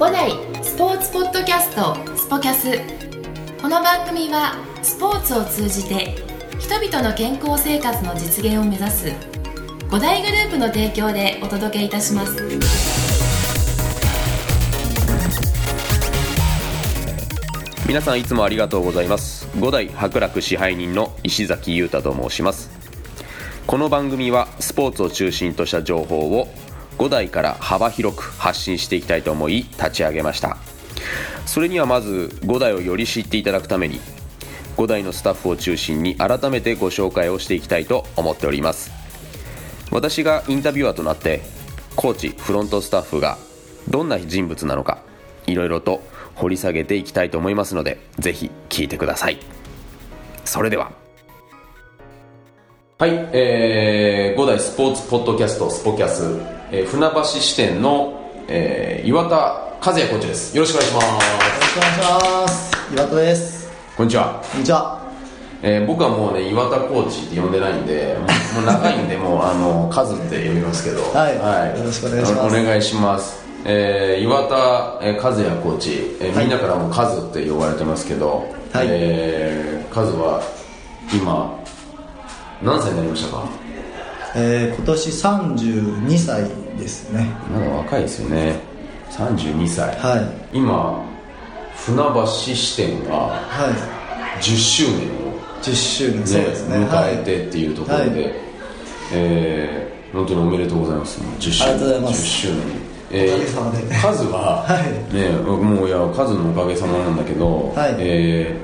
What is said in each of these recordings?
五代スポーツポッドキャストスポキャス。この番組はスポーツを通じて人々の健康生活の実現を目指す五大グループの提供でお届けいたします。皆さんいつもありがとうございます。五代博楽支配人の石崎裕太と申します。この番組はスポーツを中心とした情報を5代から幅広く発信していきたいと思い立ち上げました。それにはまず5代をより知っていただくために5代のスタッフを中心に改めてご紹介をしていきたいと思っております。私がインタビュアーとなってコーチフロントスタッフがどんな人物なのかいろいろと掘り下げていきたいと思いますのでぜひ聞いてください。それでは。はい、えー、5代スポーツポッドキャストスポキャス、えー、船橋支店の、えー、岩田和也コーチです。よろしくお願いします。よろしくお願いします。岩田です。こんにちは。こんにちは。えー、僕はもうね岩田コーチって呼んでないんでもう長いんでもうあのカズって呼びますけど。はい、はい、よろしくお願いします。お願いします。えー、岩田、えー、和也コーチ、えー、みんなからもカズって呼ばれてますけど、はい。えー、カズは今何歳になりましたか？えー、今年32歳ですね。まだ若いですよね。32歳。はい。今船橋支店がはい。10周年を10周年、そうですね。迎えてっていうところで、はい、えー、本当におめでとうございます。10周年。ありがとうございます。10周年。えー、おかげさまで。数は、はい、ね、もういや数のおかげさまなんだけど、はい。え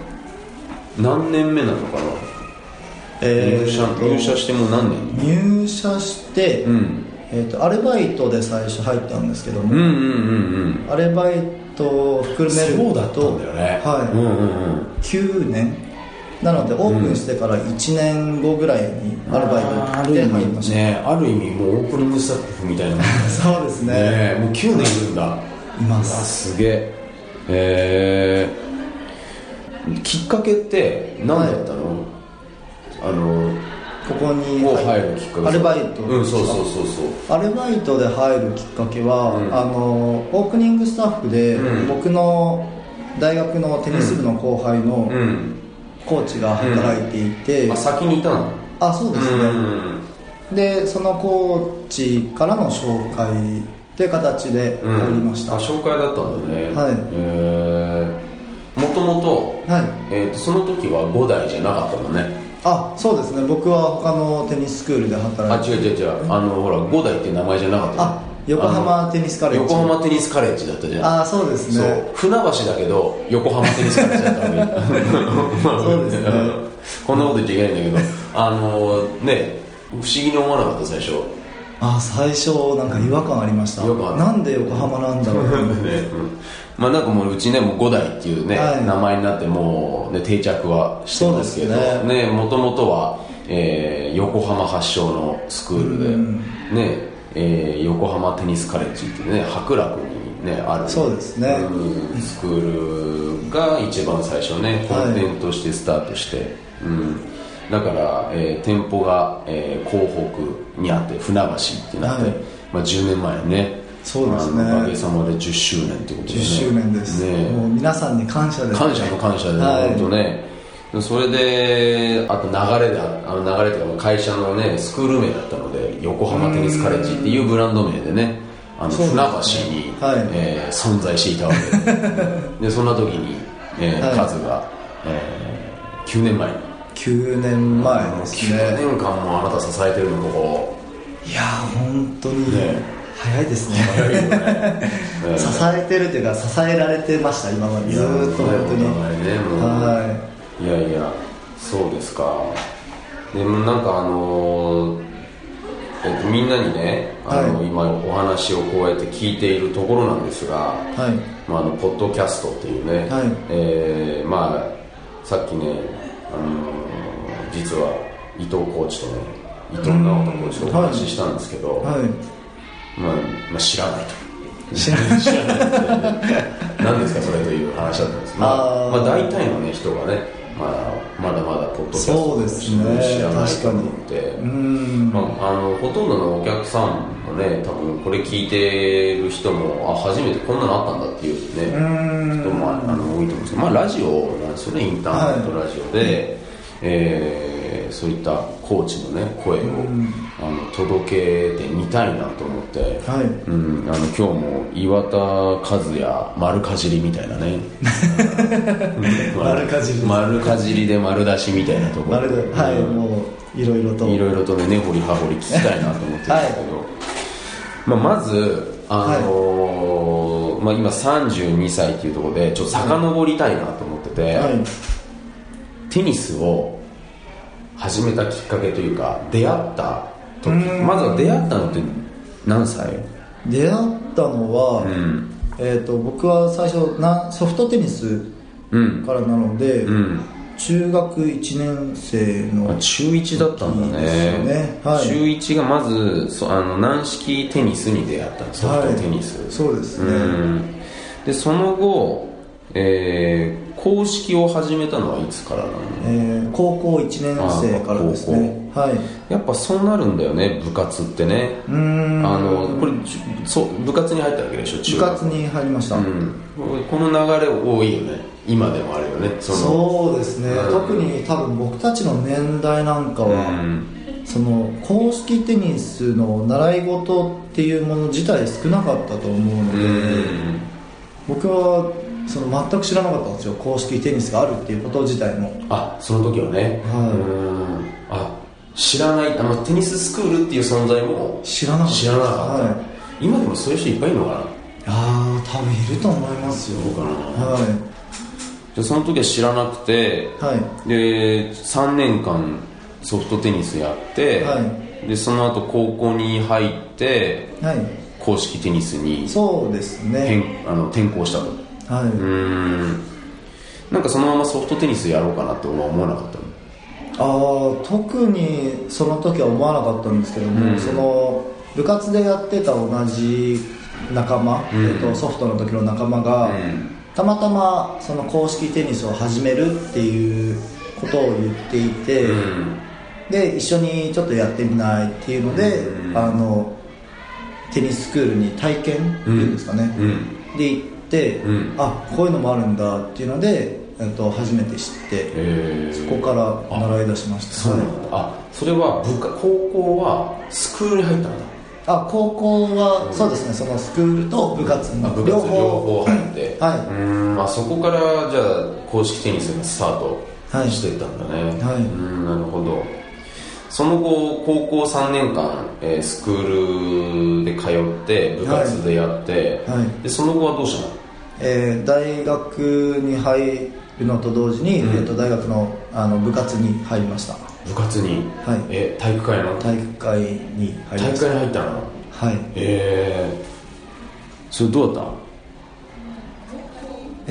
ー、何年目なのかな、えー、入社入社してもう何年？入社して、うんえーと、アルバイトで最初入ったんですけども、うんうんうんうん、アルバイトを含めるとそうだったんだよね、はい。うんうんうん、9年。なのでオープンしてから1年後ぐらいにアルバイトで入りました、ね、ある意味もうオープニングスタッフみたいな そうですね。ねもう9年いるんだ。います。すげえ。えー、きっかけって何だったの、はい、あのここに入るきっかけ。アルバイトうんそうそうそうそう。アルバイトで入るきっかけは、うん、あのオープニングスタッフで、うん、僕の大学のテニス部の後輩の、うん。コーチが働いていて、うん、あ先にいたの？あそうですね、でそのコーチからの紹介って形で入りました、うん、あ紹介だったんだね。はい。えー、もともと,、はい。えーと、その時は5代じゃなかったのねあそうですね。僕は他のテニススクールで働いて。あ違う違う違う。あのほら5代って名前じゃなかった。あ横浜テニスカレッジ。横浜テニスカレッジだったじゃん。ああそうですね。船橋だけど横浜テニスカレッジだったわけ そうですね。こんなこと言っちゃいけないんだけど。あのね不思議に思わなかった最初。あ最初なんか違和感ありました、うん、なんで横浜なんだろうね、うん、まあなんかもううちねもう五代っていうね、はい、名前になってもう、ね、定着はしてますけどね。もともとは、えー、横浜発祥のスクールで、うん、ねえー、横浜テニスカレッジっていうね白楽にねあるそうですね、スクールが一番最初ね本店としてスタートして、はい、うん。だから、えー、店舗が、えー、港北にあって船橋ってなって、はい、まあ、10年前ねそうですね。おかげさまで10周年ってことで、ね、10周年です。ねもう皆さんに感謝で、す。感謝の感謝で、はい、本当ね。それであと流れであの流れというか会社のねスクール名だったので横浜テニスカレッジっていうブランド名でねあの船橋に、はい、えー、存在していたわけで。でそんな時に、えー、はい、カズが、えー、9年前に。9年前ですね。9年間もあなた支えてるのここ。いや本当に、ね、早いですね。支えてるというか支えられてました今まで。ずっと本当に、ね、はい。いやいやそうですか。でもなんかあのえっと、みんなにねあの、はい、今お話をこうやって聞いているところなんですが、はい。まあ、あのポッドキャストっていうね、はい。えー、まあさっきね、あの実は伊藤コーチとね伊藤直人コーチとお話ししたんですけど、はいまあまあ、知らないと。知らない。知らない何ですかそれという話だったんですまあ、まあ、大体の、ね、人がねまあ、まだまだポッドキャストを知らないと思って、まあ、あのほとんどのお客さんもね多分これ聞いてる人もあ初めてこんなのあったんだっていうね人もあの多いと思うんですけど。まあラジオなんですよねインターネットラジオで、はい、えーそういったコーチのね声を、あの届けてみたいなと思って、はい。うん、あの今日も岩田和也丸かじりみたいなね。丸かじり。丸かじりで丸出しみたいなところはい、もういろいろと。いろいろとね根掘り葉掘り聞きたいなと思ってるんですけど、はい、まあ、まずあのーはい、まあ、今32歳っていうところでちょっと遡りたいなと思ってて、はい、テニスを始めたきっかけというか出会った時まずは出会ったのって何歳？出会ったのは、うん、えーと、僕は最初なソフトテニスからなので、うん、中学1年生の中1だったんだね。ね、はい、中1がまずそあの軟式テニスに出会ったソフトテニス、はい、そうですね、うん、でその後えー、公式を始めたのはいつからなの、えー、高校1年生からですね。はい。やっぱそうなるんだよね部活ってね。うん。あのこれそう部活に入ったわけでしょ部活に入りました、うん、この流れ多いよね。今でもあるよねそうですね、うん、特に多分僕たちの年代なんかは、うん、その公式テニスの習い事っていうもの自体少なかったと思うので、僕はその全く知らなかったんですよ公式テニスがあるっていうこと自体も。あその時はね。はい。あ知らないあのテニススクールっていう存在も知らなかった。知らなかった、はい、今でもそういう人いっぱいいるのかな？ああ多分いると思いますよ。そうかな。はい。でその時は知らなくて、はい、で3年間ソフトテニスやって、はい、でその後高校に入って、はい、公式テニスにそうですね。あの転向したとはい、うん。なんかそのままソフトテニスやろうかなって思わなかったの？ああ特にその時は思わなかったんですけども、うん、その部活でやってた同じ仲間、うん、えっと、ソフトの時の仲間が、うん、たまたまその公式テニスを始めるっていうことを言っていて、で一緒にちょっとやってみないっていうので、あのテニススクールに体験っていうんですかね、で行って、うん、あこういうのもあるんだっていうので、えっと、初めて知ってそこから習い出しました。そうなんだ、あそれは部下高校はスクールに入ったんだあ高校は、そうですね。そのスクールと部活に両方。両方入って。はい。うん。あそこからじゃあ公式テニスがスタートしていったんだね。はい、うんなるほど。その後高校3年間、えー、スクールで通って部活でやって、はいはい、でその後はどうしたの、えー、大学に入るのと同時に、うん、えー、と大学のあの部活に入りました。部活に、はい。えー、体育会の？体育会に入りました。体育会に入ったの？はい。ええー、それどうだった？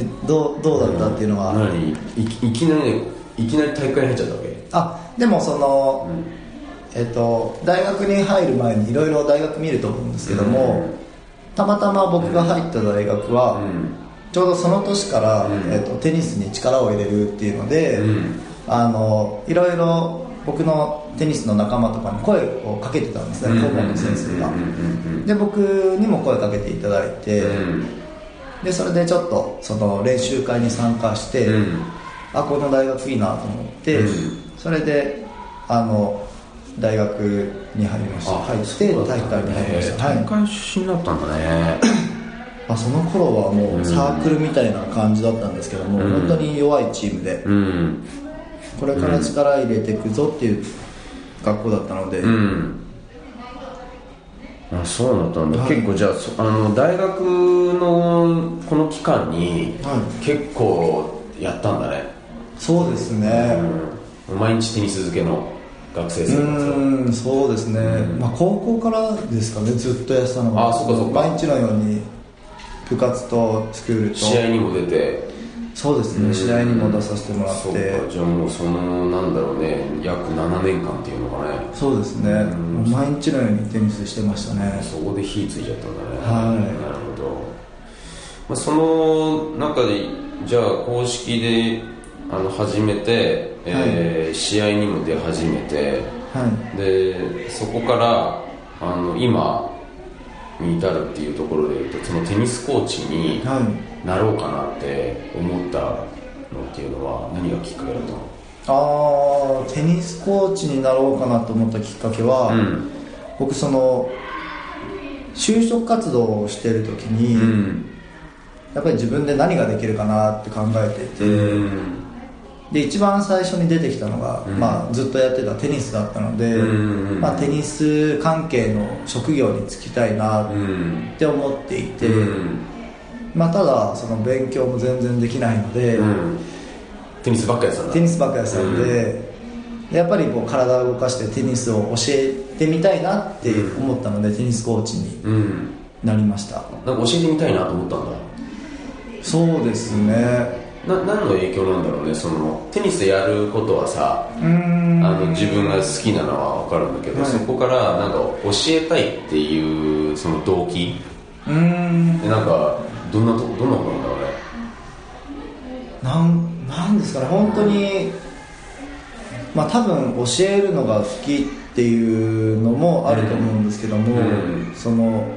えどうどうだったっていうのは、何？いいきなりいきなり体育会に入っちゃったわけ？あでもその、うん、えっと、大学に入る前にいろいろ大学見ると思うんですけども、うん、たまたま僕が入った大学は、うん、ちょうどその年から、えっと、テニスに力を入れるっていうので、あのいろいろ僕のテニスの仲間とかに声をかけてたんですね顧問の先生が。で僕にも声かけていただいて、でそれでちょっとその練習会に参加して、あこの大学いいなと思って、それであの大学に入りました。入って大会に入りました、大会出身だったんだね。まあ、その頃はもうサークルみたいな感じだったんですけども、うん、本当に弱いチームで、うん、これから力入れていくぞっていう学校だったので、うん、あそうだったんだ、はい、結構じゃああの大学のこの期間に結構やったんだね、そうですね、毎日テニス漬けの学生生活うんそうですね、まあ、高校からですかねずっとやってたのが。あそっかそっか。毎日のように部活とスクールと。試合にも出て。そうですね、試合にも出させてもらって。そうかじゃあもうそのなんだろうね約7年間っていうのかね。そうですね、毎日のようにテニスしてましたね。そこで火ついちゃったんだね。はい。なるほど、まあ、その中でじゃあ公式であの始めて、えー、試合にも出始めて、はい、でそこからあの今に至るっていうところでいうとそのテニスコーチにはい。なろうかなって思ったのっていうのは何がきっかけだったの？ああテニスコーチになろうかなと思ったきっかけは、うん。僕その就職活動をしてる時に、うん。やっぱり自分で何ができるかなって考えていて、うんで一番最初に出てきたのが、うん。まあ、ずっとやってたテニスだったので、うんまあ、テニス関係の職業に就きたいなっうん。て思っていて、うん。まあ、ただその勉強も全然できないので、うん。テニスばっかやってたんだ。テニスばっかりやってたんで,、でやっぱりこう体を動かしてテニスを教えてみたいなって思ったので、テニスコーチにうん。なりました。なんか教えてみたいなと思ったんだ。そうですねな何の影響なんだろうねそのテニスでやることはさあの自分が好きなのは分かるんだけど、はい。そこからなんか教えたいっていうその動機？うーん。でなんかどんなとどんなことなんだろうね？なんなんですかね本当にまあ多分教えるのが好きっていうのもあると思うんですけども、うん。その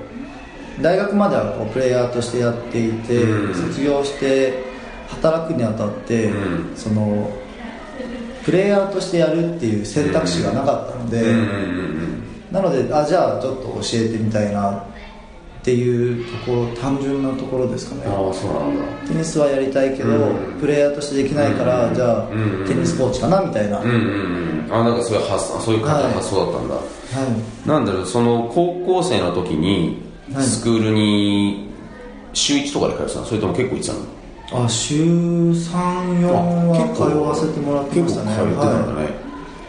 大学まではこうプレイヤーとしてやっていて、うん。卒業して働くにあたって、うん。そのプレイヤーとしてやるっていう選択肢がなかったので、なのであじゃあちょっと教えてみたいなっていうところ単純なところですかね。ああそうなんだ。テニスはやりたいけど、うん。プレイヤーとしてできないから、うんじゃあ、うんテニスコーチかなみたいな、はいうんうんうん。あなんかそういう発想そういう感じのはい。発想だったんだ、なんだろうその高校生の時にはい。スクールに週1とかで通ってたの？それとも結構行ってたの？あ週34は通わせてもらってましたね。結構通ってたんだね、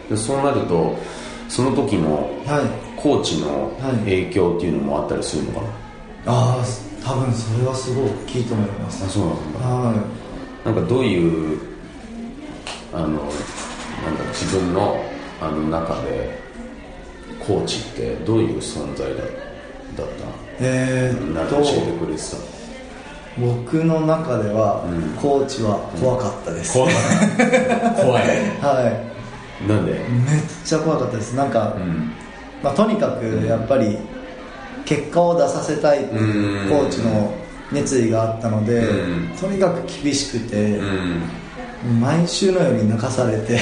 でそうなるとその時のはい、はい、コーチの影響っていうのもあったりするのかな、ああ多分それはすごい大きいと思います。あそうなんだ。はなんかどういうあのなんだ自分のあの中でコーチってどういう存在だだっいえたなんー、っとか教えてくれてた僕の中では、うん。コーチは怖かったです、怖い。怖い。はなんで？いめっちゃ怖かったです。なんか、うん。まあ、とにかくやっぱり結果を出させたいっていううん。コーチの熱意があったので、うん。とにかく厳しくてう、ん。毎週のように泣かされて、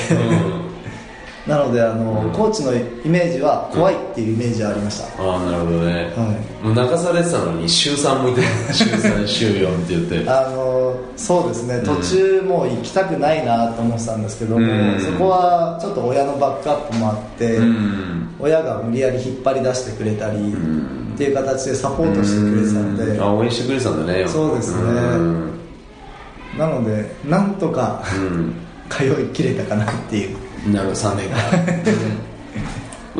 なのであの、うんコーチのイメージは怖いっていうイメージはありました、ああなるほどね、はもう泣かされてたのに週3もいてた週3週4って言って。あのそうですね。途中もう行きたくないなと思ってたんですけども、うん。そこはちょっと親のバックアップもあって、うん。親が無理やり引っ張り出してくれたり、ん。っていう形でサポートしてくれてたので、あ応援してくれてたんだねそうですね。うん。なのでなんとかうん。通いきれたかなっていうなるほど。3年間。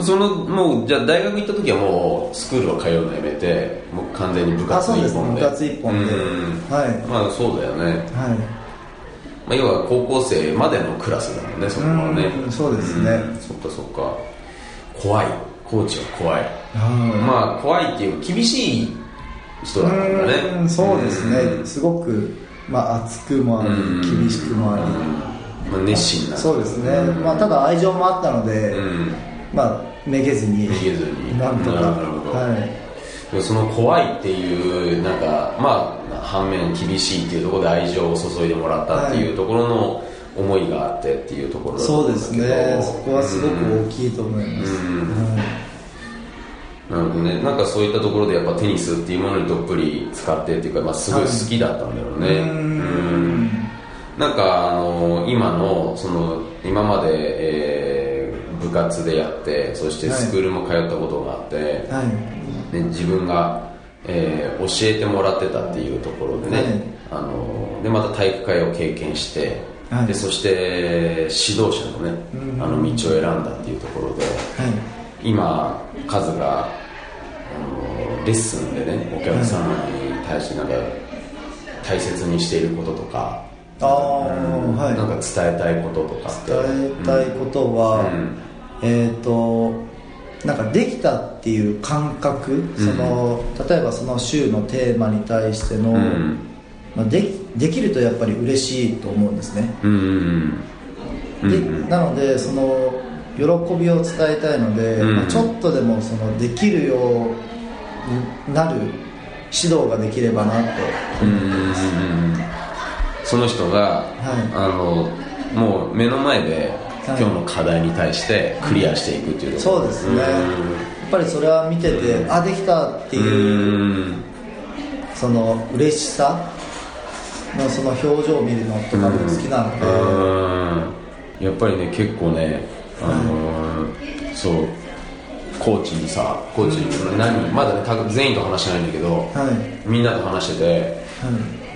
そのもうじゃあ大学行った時はもうスクールは通うのやめてもう完全に部あ活一本で。活一本で、うん。はい。まあそうだよね、はい。まあ、要は高校生までのクラスだもんねそこはね。うんそうですね。うん。そっかそっか。怖い。コーチは怖い。はいまあ怖いっていうか厳しい人だったんだね。うんそうですね、うん。すごく、まあ、熱くもあり、うん。厳しくもあり、うんまあ、熱心な。そうですね、うんまあ、ただ愛情もあったので、うん。まあ、めげずに逃げずに。なんとか。なるほど。はい。その怖いっていうなんかまあ反面厳しいっていうところで愛情を注いでもらったっていうところの思いがあってっていうところそう思ですね。そこはすごくうん大きいと思います、なるほどね。なんかそういったところでやっぱテニスっていうものにどっぷり使ってっていうか、まあ、すごい好きだったんだろうね、はいうんなんかあの今のその今まで、えー部活でやってそしてスクールも通ったことがあって、はい。で自分が、えー教えてもらってたっていうところでね、はい。あのでまた体育会を経験して、はい。でそして指導者のね、うん。あの道を選んだっていうところではい。今カズがあのレッスンでねお客様に対してなんか大切にしていることとか、ああはい。なんか伝えたいこととかって。伝えたいことは、うん。えっ、となんかできたっていう感覚、その例えばその週のテーマに対しての、うん。まあ、でできるとやっぱり嬉しいと思うんですね、うんうんうん。でうんなのでその喜びを伝えたいので、うん。まあ、ちょっとでもそのできるようになる指導ができればなとうんその人が、あのもう目の前で、今日の課題に対してクリアしていくっていうそうですね。やっぱりそれは見てて、あできたっていうその嬉しさ？のその表情を見るのとかも好きなので。やっぱりね結構ねあのー、そうコーチにさコーチに何まだね全員と話してないんだけど、はい、みんなと話してて、はい、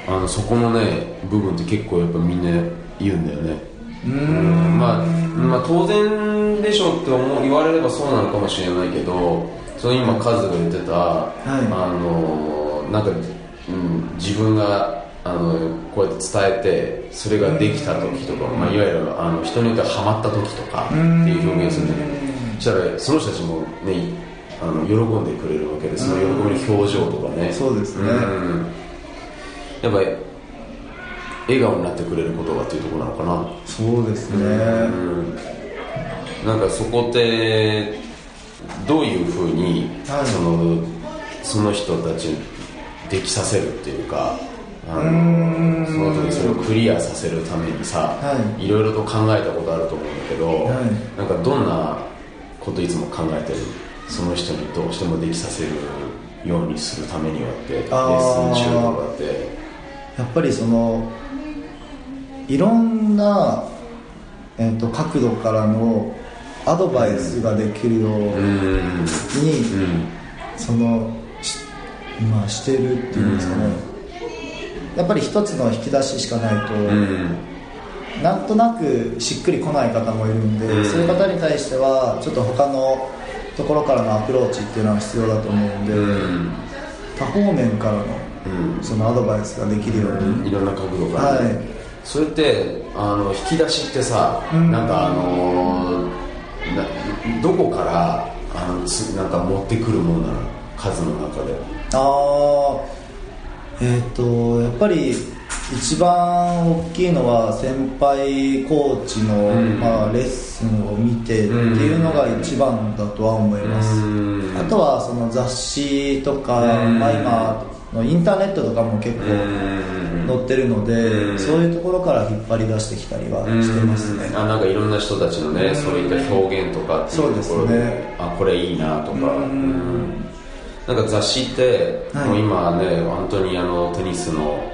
あのそこのね部分って結構やっぱみんな言うんだよね。うん。まあ、まあ当然でしょって思う言われればそうなのかもしれないけどその今カズが言ってた、はい、あのなんか、うん、自分があのこうやって伝えてそれができた時とか、まあ、いわゆるあの人によってはハマった時とかっていう表現するん。だけどそしたらその人たちもねあの喜んでくれるわけですその喜びの表情とかね。そうですね、うん、やっぱり笑顔になってくれることがっていうところなのかな。そうですね、うん、なんかそこってどういうふうに、はい、そのその人たちできさせるっていうかあのその時それをクリアさせるためにさ、はい、いろいろと考えたことあると思うんだけど、はい、なんかどんなこといつも考えてる？その人にどうしてもできさせるようにするためにはってレッスン中とかってやっぱりそのいろんな、えーと、角度からのアドバイスができるように、そのまあしてるっていうんですかね、やっぱり一つの引き出ししかないと、なんとなくしっくりこない方もいるんで、そういう方に対してはちょっと他のところからのアプローチっていうのは必要だと思うんで、多方面からのそのアドバイスができるように、いろんな角度から、ね、はい。それってあの引き出しってさ、うん、なんかあのどこからあのつなんか持ってくるものなの？数の中で。ああえっ、ー、とやっぱり一番大きいのは先輩コーチの、うん、まあ、レッスンを見てっていうのが一番だとは思います、うん、あとはその雑誌とか、まあ、今のインターネットとかも結構載ってるのでそういうところから引っ張り出してきたりはしてますね。あなんかいろんな人たちのねそういった表現とかっていうところでね、あこれいいなとか。なんか雑誌って、はい、もう今ね本当にあのテニスの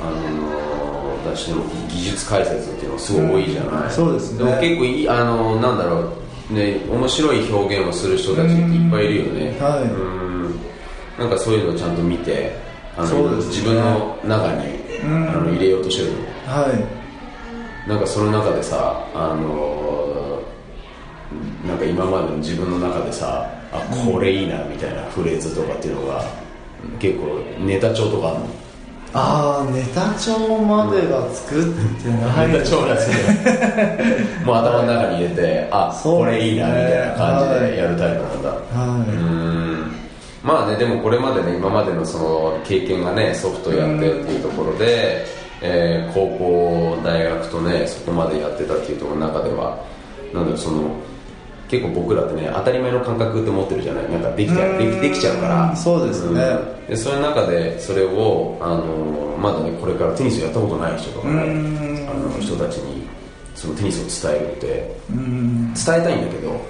あの雑誌の技術解説っていうのがすごい多いじゃない、そうですね。でも結構いいあのなんだろう。ね面白い表現をする人たちっていっぱいいるよね。はい。うんなんかそういうのをちゃんと見てあの、ね、自分の中にあの入れようとしてるの。はい。なんかその中でさあのなんか今までの自分の中でさあこれいいなみたいなフレーズとかっていうのが結構ネタ帳とかあるの？ああネタ帳までが作ってない、ネタ帳が作ってもう頭の中に入れてあ、これいいなみたいな感じでやるタイプなんだ、はい、うんまあねでもこれまでね今までのその経験がねソフトやってっていうところで、えー、高校大学とねそこまでやってたっていうところの中ではなんだろうその結構僕らってね当たり前の感覚って持ってるじゃない。なんかできちゃできできちゃうから。そうですね、うん、でそういう中でそれをあのまだねこれからテニスやったことない人とかねあの人たちにそのテニスを伝えるって伝えたいんだけど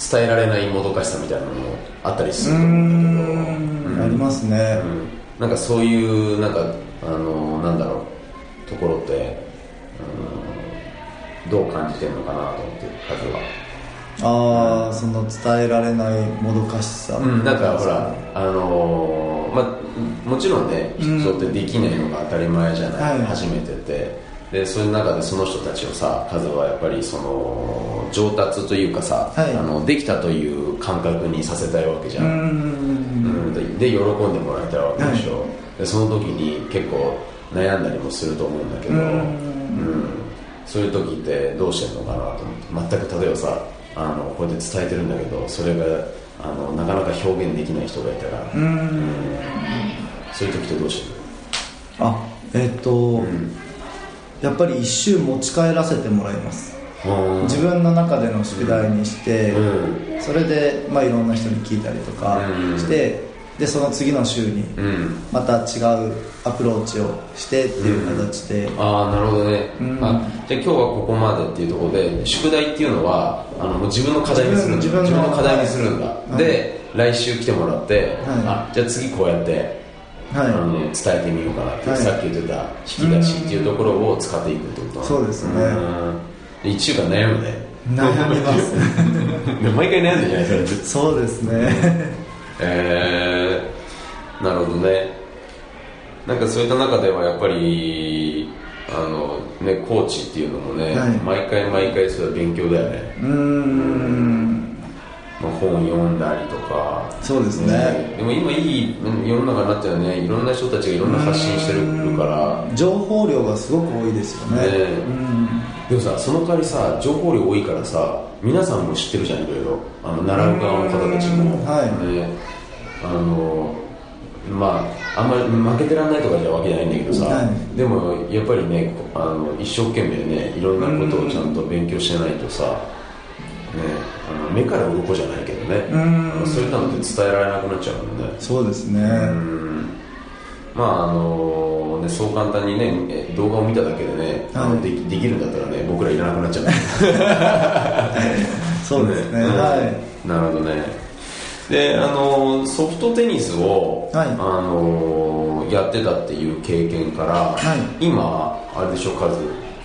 伝えられないもどかしさみたいなのもあったりする。と思うん。だけど、ありますね、うん、なんかそういうなんかあのなんだろうところって、うん、どう感じてるのかなと思って数は。ああ、うん、その伝えられないもどかしさ、うん、なんかほらあのー、まあもちろんね人ってできないのが当たり前じゃない、はい、初めてってでそういう中でその人たちをさ数はやっぱりその上達というかさ、はい、あのできたという感覚にさせたいわけじゃん。うんで喜んでもらいたいわけでしょ、はい、でその時に結構悩んだりもすると思うんだけどうんそういう時ってどうしてんのかなと思って。全く例えばさあのこうやって伝えてるんだけどそれがあのなかなか表現できない人がいたら。うん。そういう時ってどうしてるあえっ、ー、と、うんやっぱり一周持ち帰らせてもらいます。うん。自分の中での宿題にして、うん。それで、まあ、いろんな人に聞いたりとかうん。して、でその次の週にうん。また違うアプローチをしてっていう形で、ああなるほどね、うん。あじゃあ今日はここまでっていうところで宿題っていうのはあのもう自分の課題にするんだ。自分の課題にするんだ、はい。で来週来てもらって、はい。あじゃあ次こうやって、はい。あの伝えてみようかなってはい。さっき言ってた引き出しっていうところを使っていくってこと。そうですね。うん。で1週間悩むね。悩みます。で毎回悩んでんじゃないそれそうですね。えー、なるほどね。なんかそういった中ではやっぱりあのねコーチっていうのもね、はい。毎回毎回それは勉強だよね、うーん。まあ、本読んだりとか。そうですね。でも今いいうん世の中になってはね。いろんな人たちがいろんな発信してるから。情報量がすごく多いですよね。ね。うん。でもさその代わりさ情報量多いからさ皆さんも知ってるじゃんいろいろ。あの習う側の方たちも、うん。はい。ね。あのまああんまり負けてらんないとかじゃわけじゃないんだけどさ、はい。でもやっぱりねあの一生懸命ねいろんなことをちゃんと勉強してないとさ、ね、あの目から鱗じゃないけどね、うん。そういったのって伝えられなくなっちゃうもんね。そうですね。うん。まああのね、そう簡単にねえ動画を見ただけでね、あのはい。できできるんだったらね僕らいらなくなっちゃう。そうですね。ん。はい。なるほどね。であのソフトテニスを、はい。あのやってたっていう経験から、はい。今あれでしょ数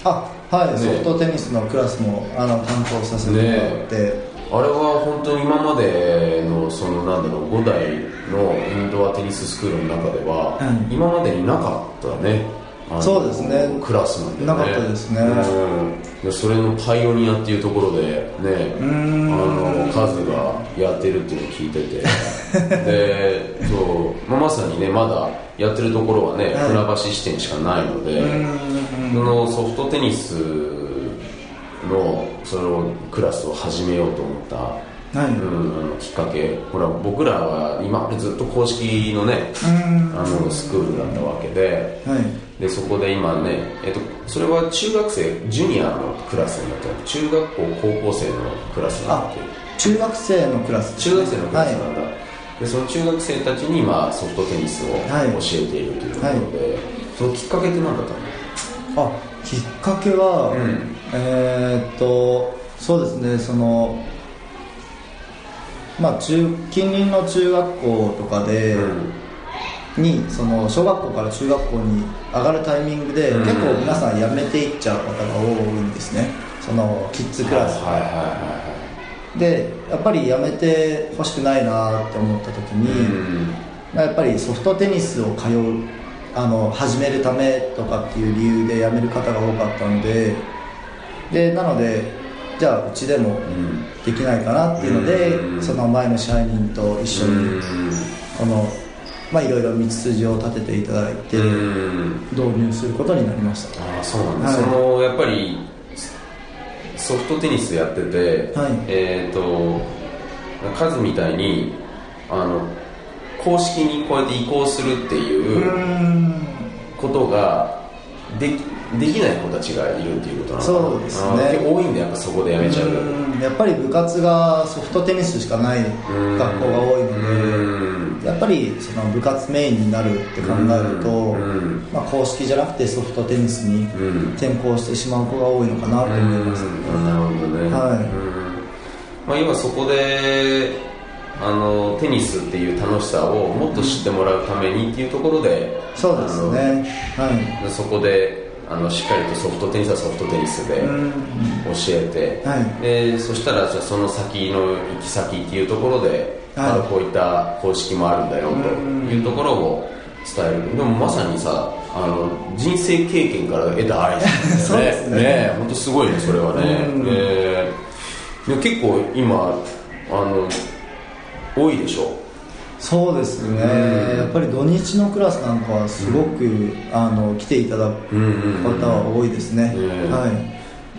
あはい、ねソフトテニスのクラスもあの担当させてもらって、あれは本当に今までのそのなんだろう5代のインドアテニススクールの中では、はい今までになかったねそうですね。クラスなんでね。なかったですね。うん。でそれのパイオニアっていうところでねん。あのカズがやってるっていうのを聞いてて。でそう、まあ、まさにねまだやってるところはね、はい。船橋支店しかないので、うんそのソフトテニスのそのクラスを始めようと思った、はい。うん、きっかけ。ほら僕らは今までずっと公式のねうん。あのスクールだったわけではいでそこで今ね、えっと、それは中学生ジュニアのクラスになって中学校高校生のクラスになあって。中学生のクラス。中学生のクラスなはんだ、でその中学生たちに今ソフトテニスをはい。教えているというところで、そのきっかけって何だったの？あきっかけは、うん。えーっとそうですねそのまあ中近隣の中学校とかで、にその小学校から中学校に上がるタイミングで、うん。結構皆さん辞めていっちゃう方が多いんですね。そのキッズクラス、でやっぱり辞めてほしくないなって思った時に、うん。まあやっぱりソフトテニスを通うあの始めるためとかっていう理由で辞める方が多かったのででなのでじゃあうちでもうん。できないかなっていうので、うん。その前の支配人と一緒に、うん。このまあいろいろ道筋を立てていただいて、うん。導入することになりました。ああそうなんだ、はい。そのやっぱりソフトテニスやってて、はい。えっ、とカズみたいにあの公式にこうやって移行するっていううことができできない子たちがいるっていうことなのそうですね。多いんだやっぱそこでやめちゃううん。やっぱり部活がソフトテニスしかない学校が多いのでやっぱりその部活メインになるって考えると、うん。まあ、公式じゃなくてソフトテニスにうん。転向してしまう子が多いのかなと思います、うん。なるほどね、はい。うん。まあ、今そこであのテニスっていう楽しさをもっと知ってもらうためにっていうところでそうですね。はあのでそこであのしっかりとソフトテニスはソフトテニスで教えて、はい。でそしたらじゃあその先の行き先っていうところで、はい。こういった公式もあるんだよというところを伝える。でもまさにさあの人生経験から得た愛 そうですね。ね本当すごいねそれはね、でも結構今あの多いでしょそうですね、うん。やっぱり土日のクラスなんかはすごく、あの来ていただく方は多いですね、うんはい。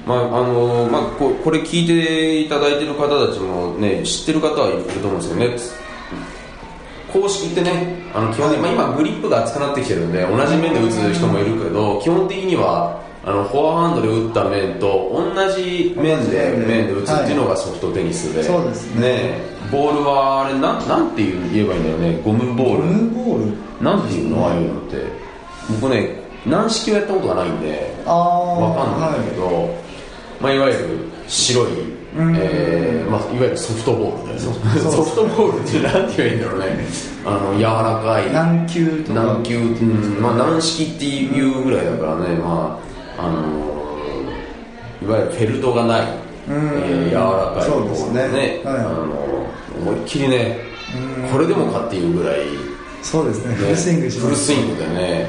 まああのまあ、ここれ聞いていただいてる方たちもね知ってる方はいると思うんですよね。公式ってねあの基本的に、まあ、今グリップが厚くなってきてるんで同じ面で打つ人もいるけど基本的にはあのフォアハンドで打った面と同じ面で面で打つっていうのがソフトテニスで、そうですね。ボールはあれなんなんて言えばいいんだよね。ゴムボール。ゴムボール？なんていうの？ああいうのって。僕ね軟式をやったことがないんでああわかんないんだけど、まあ、いわゆる白い、えーまあ、いわゆるソフトボールだよね。ソフトボールってなんて言えばいいんだろうね。あの柔らかい。軟球とか。軟球、うんまあ、軟式っていうぐらいだからね、まああのいわゆるフェルトがない、えー柔らかいそうですね。はい。あの思いっきりねこれでもかっていうぐらい、ね、そうですね。フルスイングしフます。ルスイングでね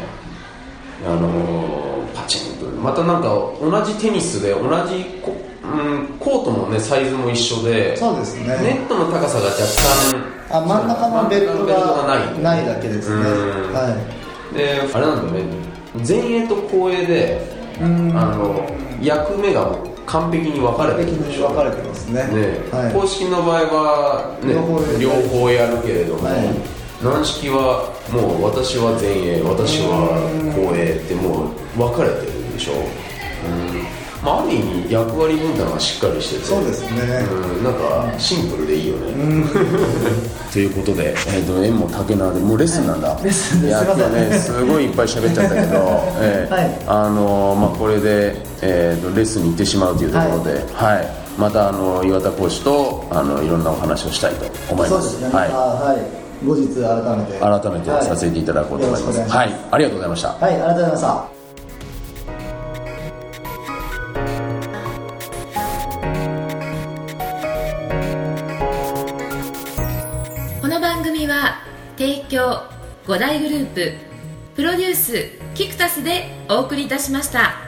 あのパチンと。またなんか同じテニスで同じコ,、うん、コートもねサイズも一緒でそうですね。ネットの高さが若干あ真ん中のベルトが真ん中のベルトがない。だけですね。うん。はであれなんだよね。前衛と後衛でいうんあの役目が完璧に分かれてるでしょ。に分かれてますね。ねはい。公式の場合は、ね、両方やる。両方やるけれども、はい。軟式はもう私は前衛私は後衛ってもう分かれてるでしょ、うんまあ、ある意味役割分担がしっかりしてて。そうですね。うん、なんかシンプルでいいよね、ということで、えー、と縁も竹縄でもうレッスンなんだ、レッスンです。いやすごいいっぱい喋っちゃったけど、えーはいあのまあ、これで、えー、とレッスンに行ってしまうというところで、はい。またあの岩田講師とあのいろんなお話をしたいと思いまそうですすね。まはい。たはい。後日改めて。改めてさせていただこうと思います、よろしくお願いしはい。ありがとうございました。はいありがとうございました提供5大グループプロデュースキクタスでお送りいたしました。